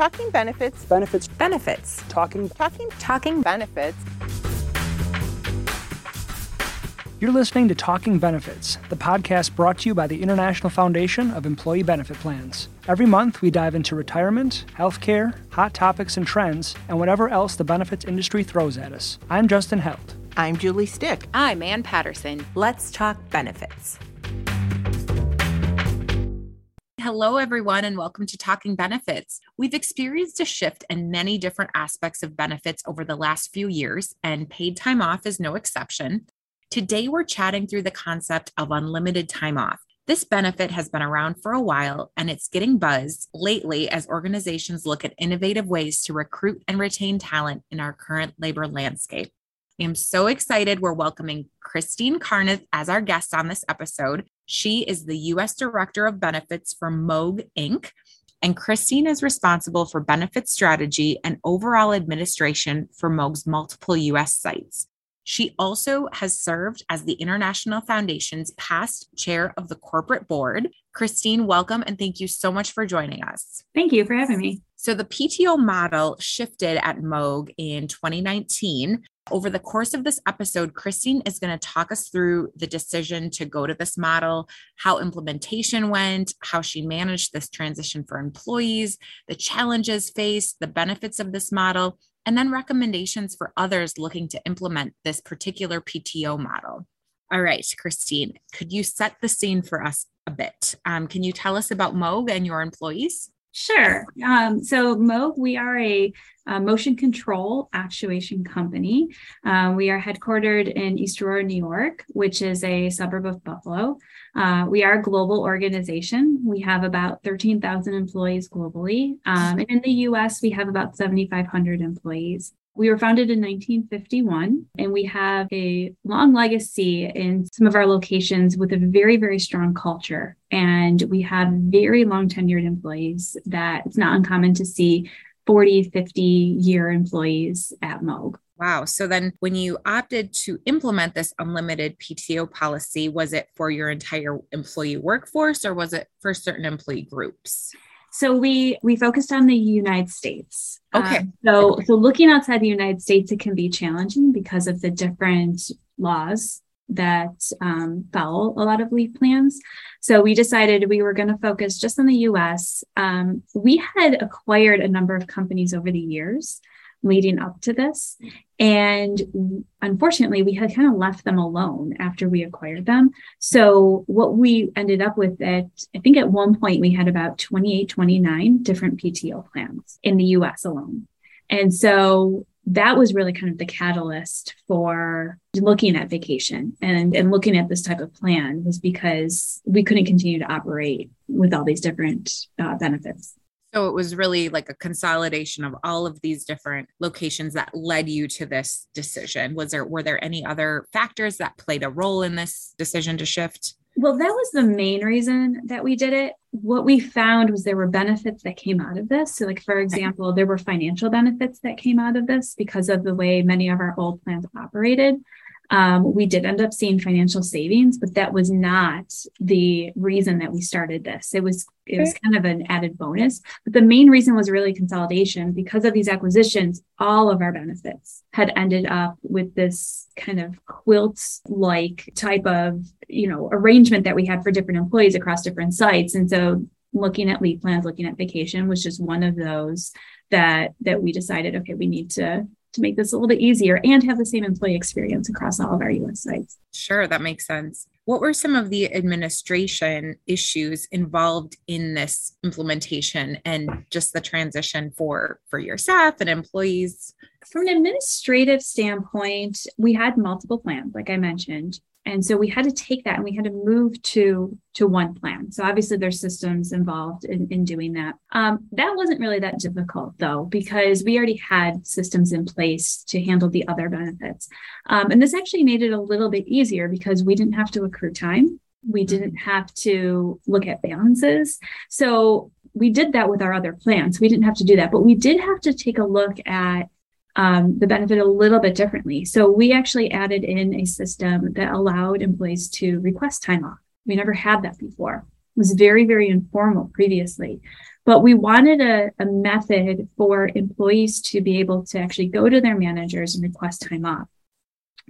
Talking benefits. Benefits. Benefits. Talking. Talking. Talking benefits. You're listening to Talking Benefits, the podcast brought to you by the International Foundation of Employee Benefit Plans. Every month, we dive into retirement, healthcare, hot topics and trends, and whatever else the benefits industry throws at us. I'm Justin Held. I'm Julie Stich. I'm Ann Patterson. Let's talk benefits. Hello, everyone, and welcome to Talking Benefits. We've experienced a shift in many different aspects of benefits over the last few years, and paid time off is no exception. Today, we're chatting through the concept of unlimited time off. This benefit has been around for a while and it's getting buzz lately as organizations look at innovative ways to recruit and retain talent in our current labor landscape. I am so excited we're welcoming Christine Carneth as our guest on this episode. She is the U.S. Director of Benefits for Moog Inc. And Christine is responsible for benefit strategy and overall administration for Moog's multiple U.S. sites. She also has served as the International Foundation's past chair of the corporate board. Christine, welcome and thank you so much for joining us. Thank you for having me. So, the PTO model shifted at Moog in 2019. Over the course of this episode, Christine is going to talk us through the decision to go to this model, how implementation went, how she managed this transition for employees, the challenges faced, the benefits of this model, and then recommendations for others looking to implement this particular PTO model. All right, Christine, could you set the scene for us a bit? Um, can you tell us about Moog and your employees? Sure. Um, so Moog, we are a, a, motion control actuation company. Uh, we are headquartered in East Aurora, New York, which is a suburb of Buffalo. Uh, we are a global organization. We have about 13,000 employees globally. Um, and in the US, we have about 7,500 employees. We were founded in 1951, and we have a long legacy in some of our locations with a very, very strong culture. And we have very long tenured employees that it's not uncommon to see 40, 50 year employees at Moog. Wow. So then when you opted to implement this unlimited PTO policy, was it for your entire employee workforce or was it for certain employee groups? So we we focused on the United States. Okay. Um, so so looking outside the United States, it can be challenging because of the different laws that um, follow a lot of leave plans. So we decided we were going to focus just on the U.S. Um, we had acquired a number of companies over the years leading up to this. And unfortunately, we had kind of left them alone after we acquired them. So, what we ended up with at, I think at one point, we had about 28, 29 different PTO plans in the US alone. And so, that was really kind of the catalyst for looking at vacation and, and looking at this type of plan was because we couldn't continue to operate with all these different uh, benefits. So it was really like a consolidation of all of these different locations that led you to this decision. Was there were there any other factors that played a role in this decision to shift? Well, that was the main reason that we did it. What we found was there were benefits that came out of this. So, like, for example, there were financial benefits that came out of this because of the way many of our old plans operated. Um, we did end up seeing financial savings, but that was not the reason that we started this. It was it was kind of an added bonus. But the main reason was really consolidation. Because of these acquisitions, all of our benefits had ended up with this kind of quilt-like type of, you know, arrangement that we had for different employees across different sites. And so looking at leave plans, looking at vacation was just one of those that that we decided, okay, we need to to make this a little bit easier and have the same employee experience across all of our US sites. Sure, that makes sense. What were some of the administration issues involved in this implementation and just the transition for for your staff and employees? From an administrative standpoint, we had multiple plans, like I mentioned and so we had to take that and we had to move to to one plan. So obviously there's systems involved in, in doing that. Um, that wasn't really that difficult though because we already had systems in place to handle the other benefits. Um, and this actually made it a little bit easier because we didn't have to accrue time. We didn't have to look at balances. So we did that with our other plans. We didn't have to do that but we did have to take a look at um, the benefit a little bit differently. So we actually added in a system that allowed employees to request time off. We never had that before. It was very, very informal previously. But we wanted a, a method for employees to be able to actually go to their managers and request time off.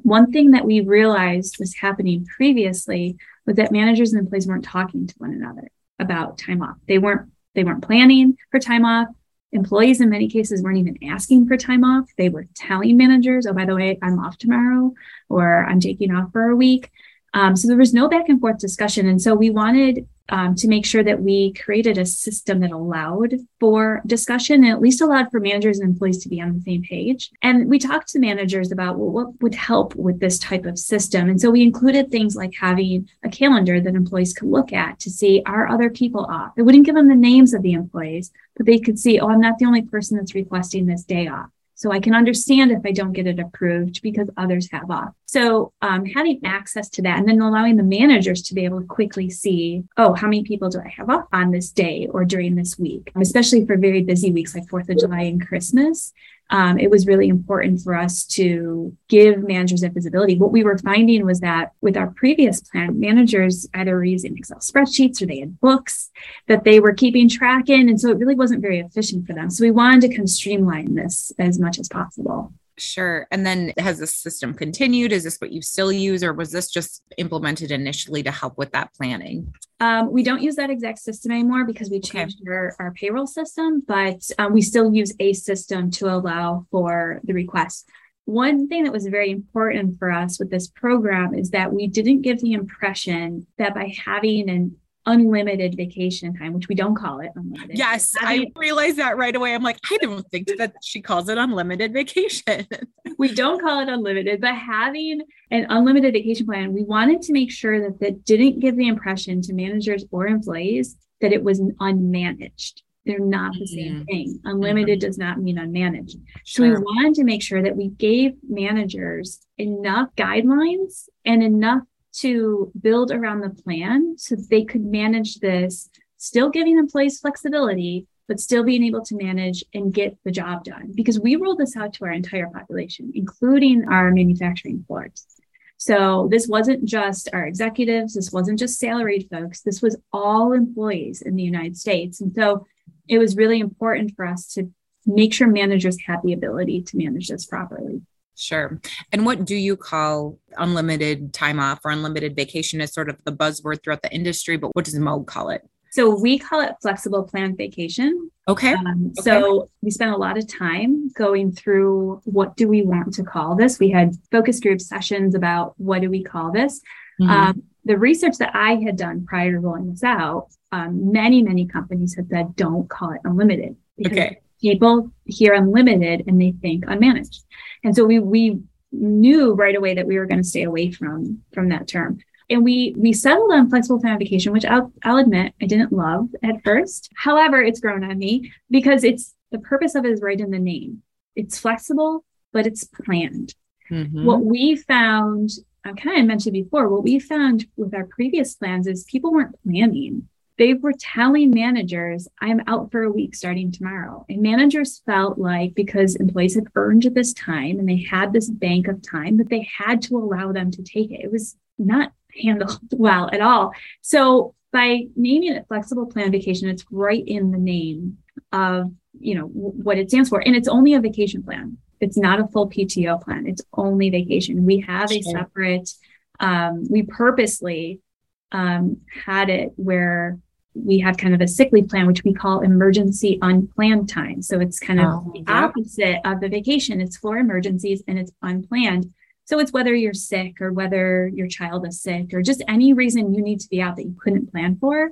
One thing that we realized was happening previously was that managers and employees weren't talking to one another about time off. They weren't they weren't planning for time off. Employees in many cases weren't even asking for time off. They were telling managers, "Oh, by the way, I'm off tomorrow," or "I'm taking off for a week." Um, so there was no back and forth discussion. And so we wanted um, to make sure that we created a system that allowed for discussion and at least allowed for managers and employees to be on the same page. And we talked to managers about well, what would help with this type of system. And so we included things like having a calendar that employees could look at to see are other people off. It wouldn't give them the names of the employees, but they could see, oh, I'm not the only person that's requesting this day off. So I can understand if I don't get it approved because others have off. So um, having access to that and then allowing the managers to be able to quickly see, oh, how many people do I have off on this day or during this week, especially for very busy weeks like Fourth of July and Christmas um, it was really important for us to give managers that visibility. What we were finding was that with our previous plan, managers either were using Excel spreadsheets or they had books that they were keeping track in. And so it really wasn't very efficient for them. So we wanted to kind of streamline this as much as possible. Sure. And then has this system continued? Is this what you still use, or was this just implemented initially to help with that planning? Um, we don't use that exact system anymore because we changed okay. our, our payroll system, but um, we still use a system to allow for the request. One thing that was very important for us with this program is that we didn't give the impression that by having an unlimited vacation time, which we don't call it unlimited. Yes, I realized that right away. I'm like, I don't think that she calls it unlimited vacation. we don't call it unlimited, but having an unlimited vacation plan, we wanted to make sure that that didn't give the impression to managers or employees that it was unmanaged. They're not the same mm-hmm. thing. Unlimited mm-hmm. does not mean unmanaged. Sure. So we wanted to make sure that we gave managers enough guidelines and enough to build around the plan so they could manage this, still giving employees flexibility, but still being able to manage and get the job done. Because we rolled this out to our entire population, including our manufacturing floors. So this wasn't just our executives, this wasn't just salaried folks, this was all employees in the United States. And so it was really important for us to make sure managers had the ability to manage this properly. Sure. And what do you call unlimited time off or unlimited vacation is sort of the buzzword throughout the industry, but what does Moog call it? So we call it flexible planned vacation. Okay. Um, okay. So we spent a lot of time going through what do we want to call this. We had focus group sessions about what do we call this. Mm-hmm. Um, the research that I had done prior to rolling this out, um, many many companies had said don't call it unlimited. Okay people hear unlimited and they think unmanaged. And so we we knew right away that we were going to stay away from from that term. And we we settled on flexible time vacation, which I'll I'll admit I didn't love at first. However, it's grown on me because it's the purpose of it is right in the name. It's flexible, but it's planned. Mm-hmm. What we found, I kind of mentioned before, what we found with our previous plans is people weren't planning they were telling managers, I'm out for a week starting tomorrow. And managers felt like because employees had earned this time and they had this bank of time that they had to allow them to take it. It was not handled well at all. So by naming it flexible plan vacation, it's right in the name of you know what it stands for. And it's only a vacation plan. It's not a full PTO plan. It's only vacation. We have a separate, um, we purposely um, had it where we have kind of a sick leave plan, which we call emergency unplanned time. So it's kind of oh, the yeah. opposite of the vacation. It's for emergencies and it's unplanned. So it's whether you're sick or whether your child is sick or just any reason you need to be out that you couldn't plan for.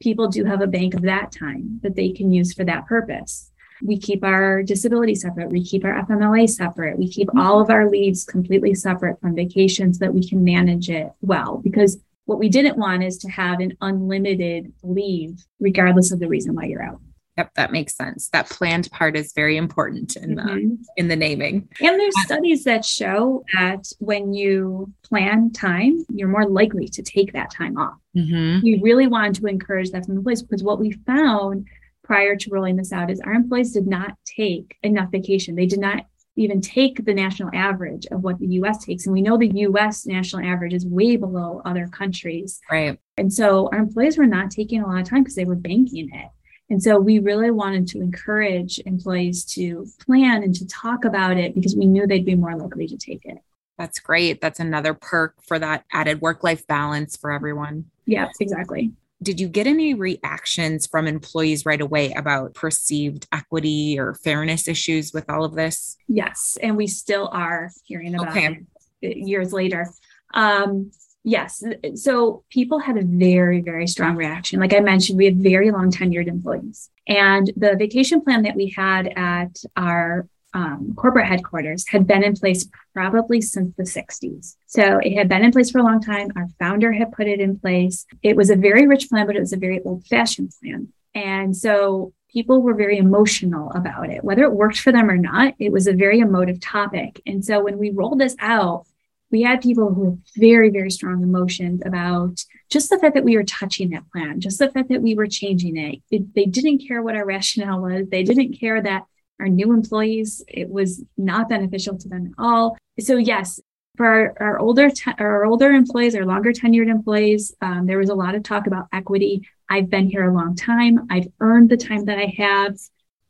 People do have a bank of that time that they can use for that purpose. We keep our disability separate. We keep our FMLA separate. We keep mm-hmm. all of our leaves completely separate from vacations so that we can manage it well because what we didn't want is to have an unlimited leave, regardless of the reason why you're out. Yep, that makes sense. That planned part is very important in mm-hmm. the in the naming. And there's studies that show that when you plan time, you're more likely to take that time off. Mm-hmm. We really wanted to encourage that from the place because what we found prior to rolling this out is our employees did not take enough vacation. They did not even take the national average of what the US takes. And we know the US national average is way below other countries. Right. And so our employees were not taking a lot of time because they were banking it. And so we really wanted to encourage employees to plan and to talk about it because we knew they'd be more likely to take it. That's great. That's another perk for that added work life balance for everyone. Yes, exactly. Did you get any reactions from employees right away about perceived equity or fairness issues with all of this? Yes. And we still are hearing about okay. it years later. Um, yes. So people had a very, very strong reaction. Like I mentioned, we have very long tenured employees. And the vacation plan that we had at our um, corporate headquarters had been in place probably since the 60s. So it had been in place for a long time. Our founder had put it in place. It was a very rich plan, but it was a very old fashioned plan. And so people were very emotional about it. Whether it worked for them or not, it was a very emotive topic. And so when we rolled this out, we had people who had very, very strong emotions about just the fact that we were touching that plan, just the fact that we were changing it. it. They didn't care what our rationale was. They didn't care that our new employees, it was not beneficial to them at all. So yes, for our, our older te- our older employees, our longer tenured employees, um, there was a lot of talk about equity. I've been here a long time. I've earned the time that I have.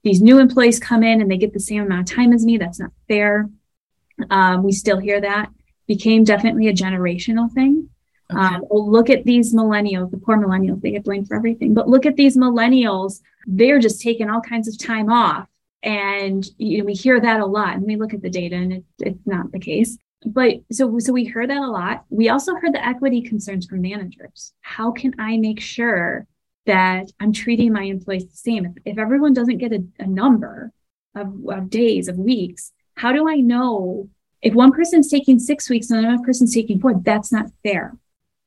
These new employees come in and they get the same amount of time as me. That's not fair. Um, we still hear that. Became definitely a generational thing. Okay. Um, well, look at these millennials, the poor millennials, they get blamed for everything. But look at these millennials, they're just taking all kinds of time off and you know, we hear that a lot and we look at the data and it, it's not the case. But so, so we heard that a lot. We also heard the equity concerns from managers. How can I make sure that I'm treating my employees the same? If, if everyone doesn't get a, a number of, of days, of weeks, how do I know if one person's taking six weeks and another person's taking four? That's not fair.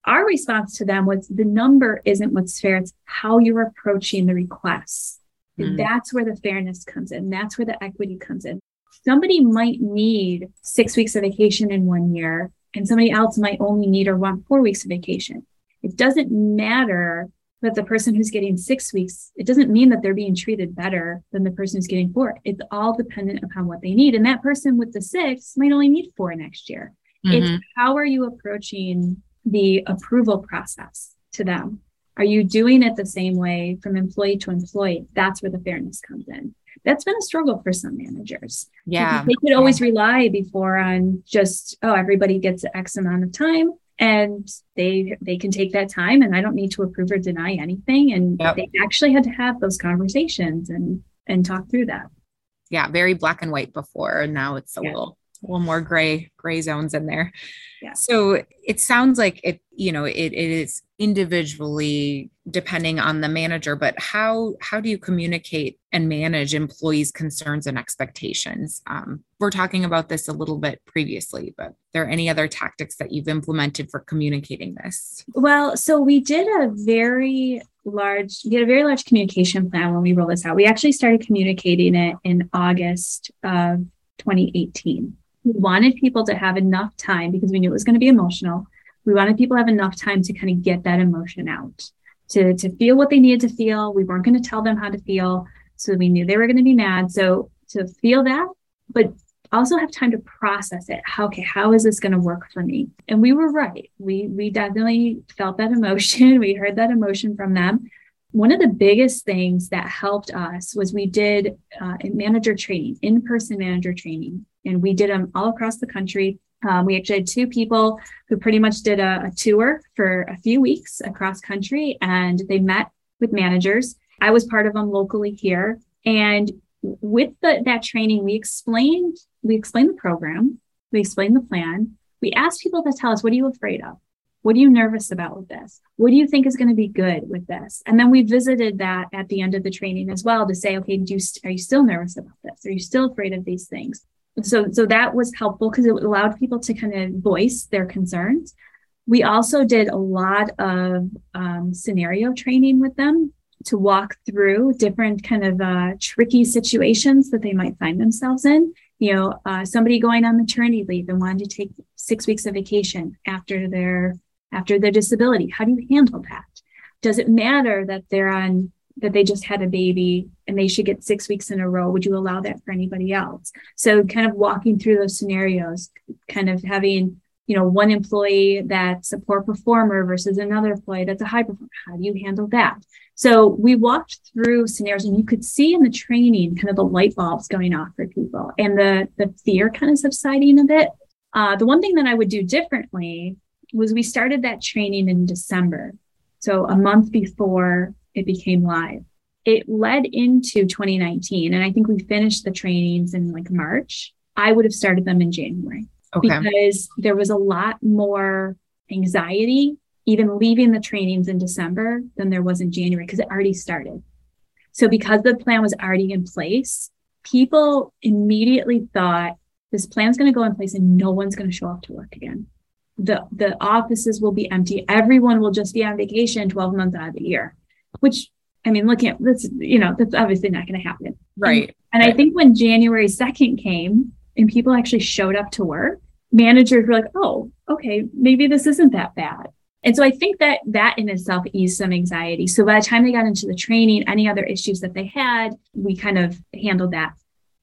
Our response to them was the number isn't what's fair, it's how you're approaching the requests Mm. That's where the fairness comes in. That's where the equity comes in. Somebody might need six weeks of vacation in one year, and somebody else might only need or want four weeks of vacation. It doesn't matter that the person who's getting six weeks, it doesn't mean that they're being treated better than the person who's getting four. It's all dependent upon what they need. And that person with the six might only need four next year. Mm-hmm. It's how are you approaching the approval process to them? Are you doing it the same way from employee to employee? That's where the fairness comes in. That's been a struggle for some managers. Yeah. They could always rely before on just, oh, everybody gets X amount of time and they they can take that time and I don't need to approve or deny anything. And yep. they actually had to have those conversations and and talk through that. Yeah, very black and white before. And now it's a yeah. little a little more gray gray zones in there. Yeah. So it sounds like it, you know, it, it is individually depending on the manager, but how how do you communicate and manage employees' concerns and expectations? Um, we're talking about this a little bit previously, but there are any other tactics that you've implemented for communicating this? Well, so we did a very large we had a very large communication plan when we rolled this out. We actually started communicating it in August of 2018 we wanted people to have enough time because we knew it was going to be emotional. We wanted people to have enough time to kind of get that emotion out, to, to feel what they needed to feel. We weren't going to tell them how to feel. So we knew they were going to be mad. So to feel that, but also have time to process it. How, okay, how is this going to work for me? And we were right. We we definitely felt that emotion. We heard that emotion from them. One of the biggest things that helped us was we did uh, manager training, in person manager training, and we did them all across the country. Um, we actually had two people who pretty much did a, a tour for a few weeks across country and they met with managers. I was part of them locally here. And with the, that training, we explained, we explained the program, we explained the plan. We asked people to tell us, what are you afraid of? What are you nervous about with this? What do you think is going to be good with this? And then we visited that at the end of the training as well to say, okay, do you, are you still nervous about this? Are you still afraid of these things? So, so that was helpful because it allowed people to kind of voice their concerns. We also did a lot of um, scenario training with them to walk through different kind of uh, tricky situations that they might find themselves in you know, uh, somebody going on maternity leave and wanting to take six weeks of vacation after their after their disability. How do you handle that? Does it matter that they're on that they just had a baby and they should get six weeks in a row? Would you allow that for anybody else? So kind of walking through those scenarios, kind of having you know, one employee that's a poor performer versus another employee that's a high performer. How do you handle that? So we walked through scenarios and you could see in the training kind of the light bulbs going off for people and the, the fear kind of subsiding a bit. Uh, the one thing that I would do differently was we started that training in December. So a month before it became live. It led into 2019. And I think we finished the trainings in like March. I would have started them in January okay. because there was a lot more anxiety, even leaving the trainings in December than there was in January because it already started. So because the plan was already in place, people immediately thought this plan's going to go in place and no one's going to show up to work again. The, the offices will be empty. Everyone will just be on vacation 12 months out of the year, which I mean, looking at that's, you know, that's obviously not going to happen. Right. And, and right. I think when January 2nd came and people actually showed up to work, managers were like, oh, okay, maybe this isn't that bad. And so I think that that in itself eased some anxiety. So by the time they got into the training, any other issues that they had, we kind of handled that.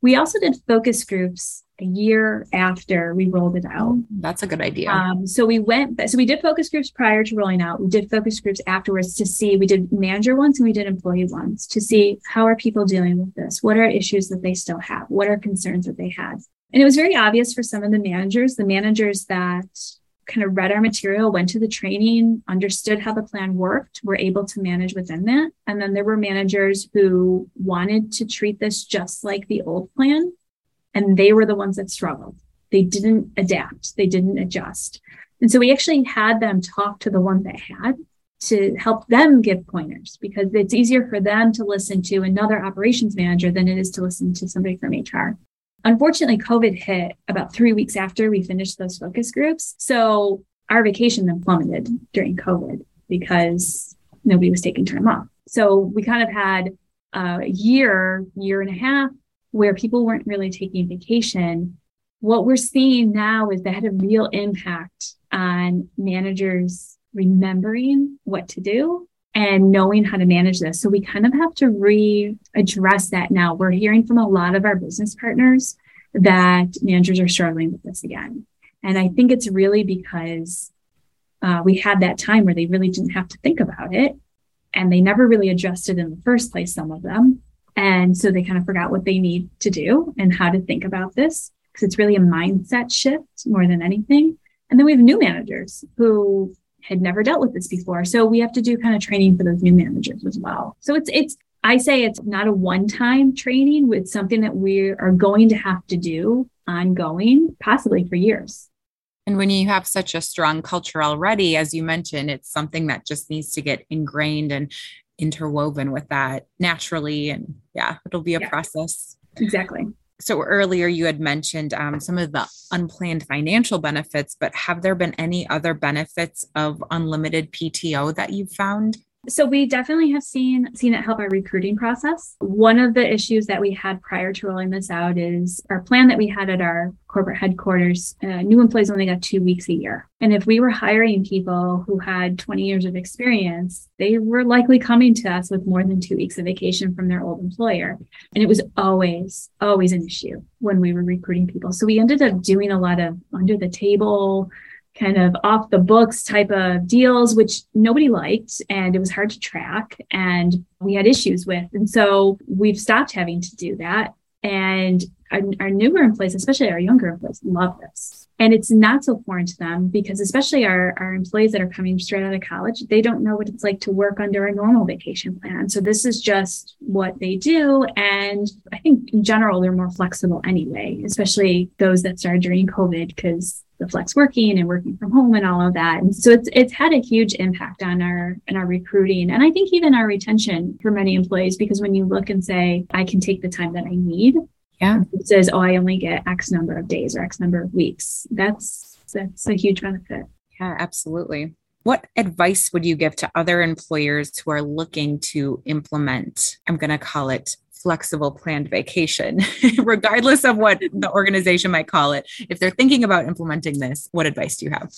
We also did focus groups a year after we rolled it out. That's a good idea. Um, so we went, so we did focus groups prior to rolling out. We did focus groups afterwards to see, we did manager ones and we did employee ones to see how are people dealing with this? What are issues that they still have? What are concerns that they had? And it was very obvious for some of the managers, the managers that kind of read our material, went to the training, understood how the plan worked, were able to manage within that. And then there were managers who wanted to treat this just like the old plan and they were the ones that struggled. They didn't adapt, they didn't adjust. And so we actually had them talk to the ones that had to help them give pointers because it's easier for them to listen to another operations manager than it is to listen to somebody from HR. Unfortunately, COVID hit about three weeks after we finished those focus groups. So our vacation then plummeted during COVID because nobody was taking time off. So we kind of had a year, year and a half where people weren't really taking vacation, what we're seeing now is that had a real impact on managers remembering what to do and knowing how to manage this. So we kind of have to readdress that now. We're hearing from a lot of our business partners that managers are struggling with this again. And I think it's really because uh, we had that time where they really didn't have to think about it and they never really adjusted in the first place, some of them. And so they kind of forgot what they need to do and how to think about this because it's really a mindset shift more than anything. And then we have new managers who had never dealt with this before. So we have to do kind of training for those new managers as well. So it's, it's, I say it's not a one time training. It's something that we are going to have to do ongoing, possibly for years. And when you have such a strong culture already, as you mentioned, it's something that just needs to get ingrained and interwoven with that naturally. And yeah, it'll be a yeah, process. Exactly. So earlier you had mentioned um, some of the unplanned financial benefits, but have there been any other benefits of unlimited PTO that you've found? So we definitely have seen seen it help our recruiting process. One of the issues that we had prior to rolling this out is our plan that we had at our corporate headquarters. Uh, new employees only got two weeks a year, and if we were hiring people who had 20 years of experience, they were likely coming to us with more than two weeks of vacation from their old employer, and it was always always an issue when we were recruiting people. So we ended up doing a lot of under the table kind of off the books type of deals, which nobody liked and it was hard to track and we had issues with. And so we've stopped having to do that. And our, our newer employees, especially our younger employees, love this. And it's not so foreign to them because especially our, our employees that are coming straight out of college, they don't know what it's like to work under a normal vacation plan. So this is just what they do. And I think in general, they're more flexible anyway, especially those that started during COVID because the flex working and working from home and all of that. And so it's it's had a huge impact on our in our recruiting and I think even our retention for many employees because when you look and say I can take the time that I need, yeah, it says oh I only get X number of days or X number of weeks. That's that's a huge benefit. Yeah, absolutely. What advice would you give to other employers who are looking to implement, I'm going to call it flexible planned vacation, regardless of what the organization might call it. If they're thinking about implementing this, what advice do you have?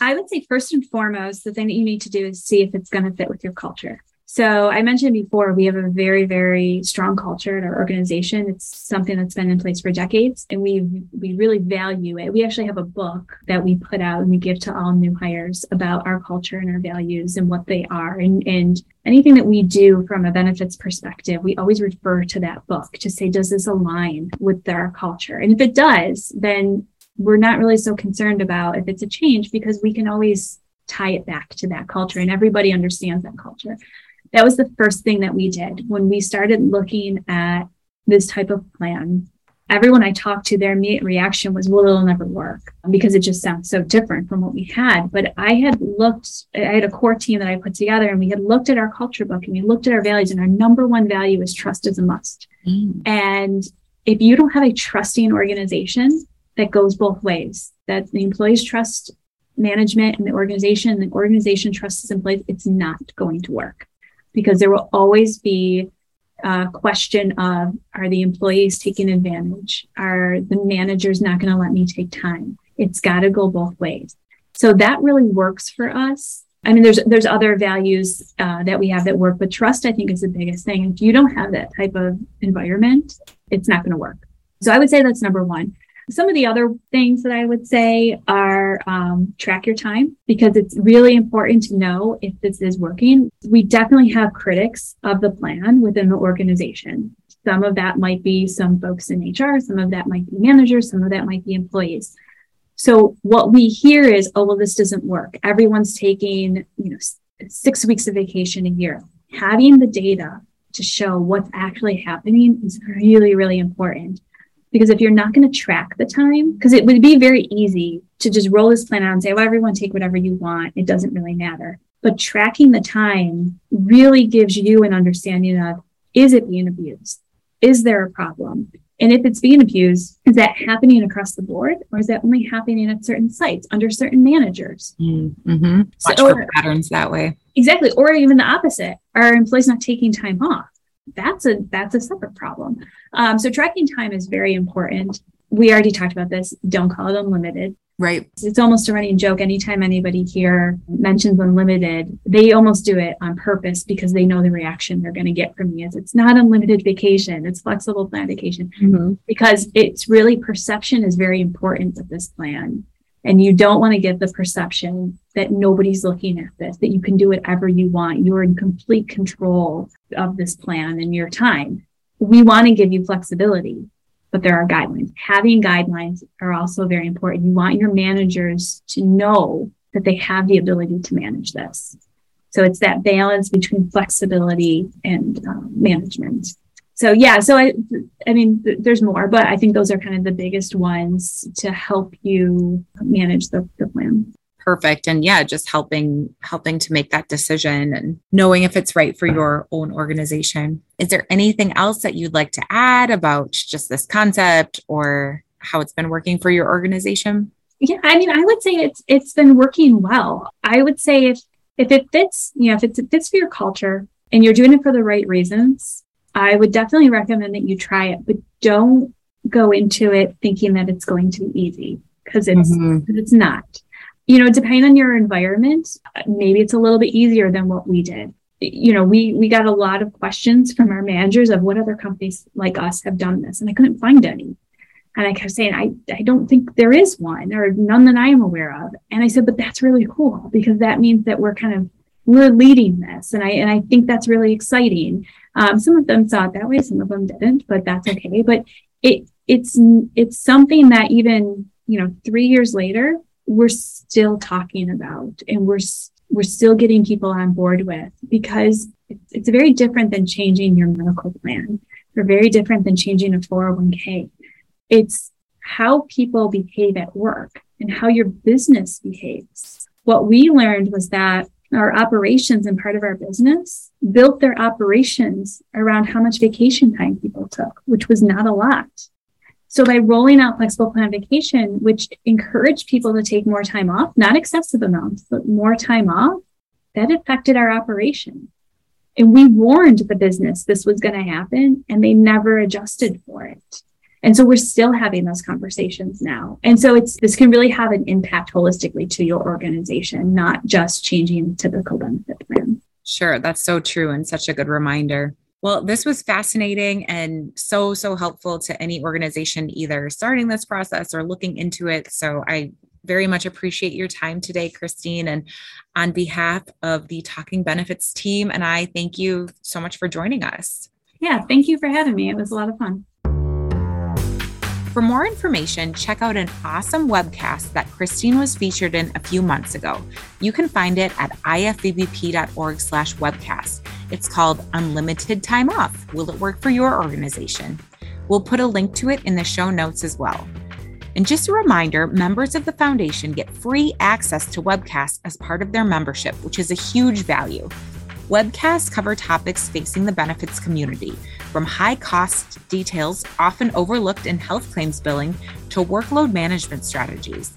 I would say, first and foremost, the thing that you need to do is see if it's going to fit with your culture. So I mentioned before, we have a very, very strong culture at our organization. It's something that's been in place for decades and we, we really value it. We actually have a book that we put out and we give to all new hires about our culture and our values and what they are. And, and anything that we do from a benefits perspective, we always refer to that book to say, does this align with our culture? And if it does, then we're not really so concerned about if it's a change because we can always tie it back to that culture and everybody understands that culture that was the first thing that we did when we started looking at this type of plan. Everyone I talked to, their immediate reaction was, well, it'll never work because it just sounds so different from what we had. But I had looked, I had a core team that I put together and we had looked at our culture book and we looked at our values and our number one value is trust is a must. Mm. And if you don't have a trusting organization that goes both ways, that the employees trust management and the organization, and the organization trusts in place, it's not going to work because there will always be a question of are the employees taking advantage? Are the managers not going to let me take time? It's got to go both ways. So that really works for us. I mean, there's there's other values uh, that we have that work, but trust I think is the biggest thing. If you don't have that type of environment, it's not going to work. So I would say that's number one. Some of the other things that I would say are um, track your time because it's really important to know if this is working. We definitely have critics of the plan within the organization. Some of that might be some folks in HR, some of that might be managers, some of that might be employees. So what we hear is, oh, well, this doesn't work. Everyone's taking, you know, six weeks of vacation a year. Having the data to show what's actually happening is really, really important. Because if you're not going to track the time, because it would be very easy to just roll this plan out and say, well, everyone take whatever you want. It doesn't really matter. But tracking the time really gives you an understanding of is it being abused? Is there a problem? And if it's being abused, is that happening across the board or is that only happening at certain sites under certain managers? Mm-hmm. Watch so, for patterns that way. Exactly. Or even the opposite. Are employees not taking time off? That's a that's a separate problem. Um, so tracking time is very important. We already talked about this. Don't call it unlimited. Right. It's almost a running joke. Anytime anybody here mentions unlimited, they almost do it on purpose because they know the reaction they're going to get from me is it's not unlimited vacation. It's flexible plan vacation mm-hmm. because it's really perception is very important with this plan. And you don't want to get the perception that nobody's looking at this, that you can do whatever you want. You're in complete control of this plan and your time. We want to give you flexibility, but there are guidelines. Having guidelines are also very important. You want your managers to know that they have the ability to manage this. So it's that balance between flexibility and uh, management so yeah so i i mean th- there's more but i think those are kind of the biggest ones to help you manage the, the plan perfect and yeah just helping helping to make that decision and knowing if it's right for your own organization is there anything else that you'd like to add about just this concept or how it's been working for your organization yeah i mean i would say it's it's been working well i would say if if it fits you know if it fits for your culture and you're doing it for the right reasons I would definitely recommend that you try it, but don't go into it thinking that it's going to be easy because it's mm-hmm. it's not. You know, depending on your environment, maybe it's a little bit easier than what we did. You know, we we got a lot of questions from our managers of what other companies like us have done this, and I couldn't find any. And I kept saying, I, I don't think there is one or none that I am aware of. And I said, but that's really cool because that means that we're kind of we're leading this. And I and I think that's really exciting. Um, some of them saw it that way, some of them didn't, but that's okay. But it it's it's something that even you know three years later we're still talking about, and we're we're still getting people on board with because it's, it's very different than changing your medical plan. They're very different than changing a 401k. It's how people behave at work and how your business behaves. What we learned was that our operations and part of our business built their operations around how much vacation time people took, which was not a lot. So by rolling out flexible plan vacation, which encouraged people to take more time off, not excessive amounts, but more time off, that affected our operation. And we warned the business this was going to happen and they never adjusted for it. And so we're still having those conversations now. And so it's this can really have an impact holistically to your organization, not just changing typical benefit plan. Sure, that's so true and such a good reminder. Well, this was fascinating and so, so helpful to any organization either starting this process or looking into it. So I very much appreciate your time today, Christine. And on behalf of the Talking Benefits team, and I thank you so much for joining us. Yeah, thank you for having me. It was a lot of fun. For more information, check out an awesome webcast that Christine was featured in a few months ago. You can find it at ifebp.org slash webcast. It's called Unlimited Time Off. Will it work for your organization? We'll put a link to it in the show notes as well. And just a reminder members of the foundation get free access to webcasts as part of their membership, which is a huge value. Webcasts cover topics facing the benefits community, from high cost details often overlooked in health claims billing to workload management strategies.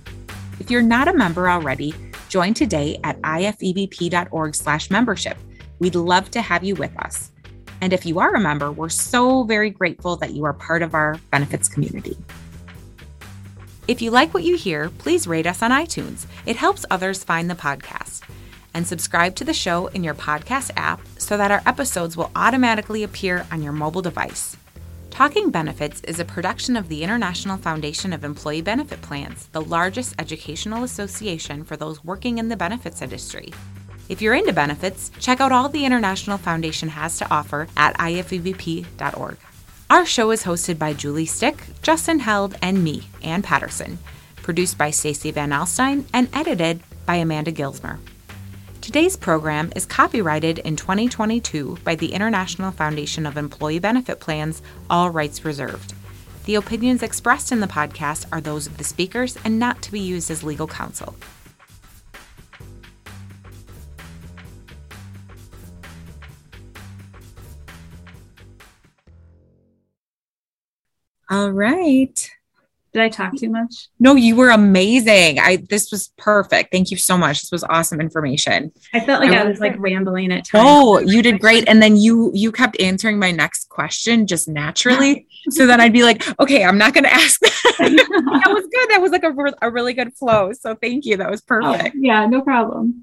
If you're not a member already, join today at ifebp.org/membership. We'd love to have you with us. And if you are a member, we're so very grateful that you are part of our benefits community. If you like what you hear, please rate us on iTunes. It helps others find the podcast and subscribe to the show in your podcast app so that our episodes will automatically appear on your mobile device. Talking Benefits is a production of the International Foundation of Employee Benefit Plans, the largest educational association for those working in the benefits industry. If you're into benefits, check out all the International Foundation has to offer at ifebp.org. Our show is hosted by Julie Stich, Justin Held, and me, Ann Patterson, produced by Stacey Van Alstyne, and edited by Amanda Gilsmer. Today's program is copyrighted in 2022 by the International Foundation of Employee Benefit Plans, all rights reserved. The opinions expressed in the podcast are those of the speakers and not to be used as legal counsel. All right. Did I talk too much? No, you were amazing. I this was perfect. Thank you so much. This was awesome information. I felt like I, I was like rambling at times. Oh, you did great. And then you you kept answering my next question just naturally. so then I'd be like, okay, I'm not going to ask that. that was good. That was like a, a really good flow. So thank you. That was Oh, perfect. yeah, no problem.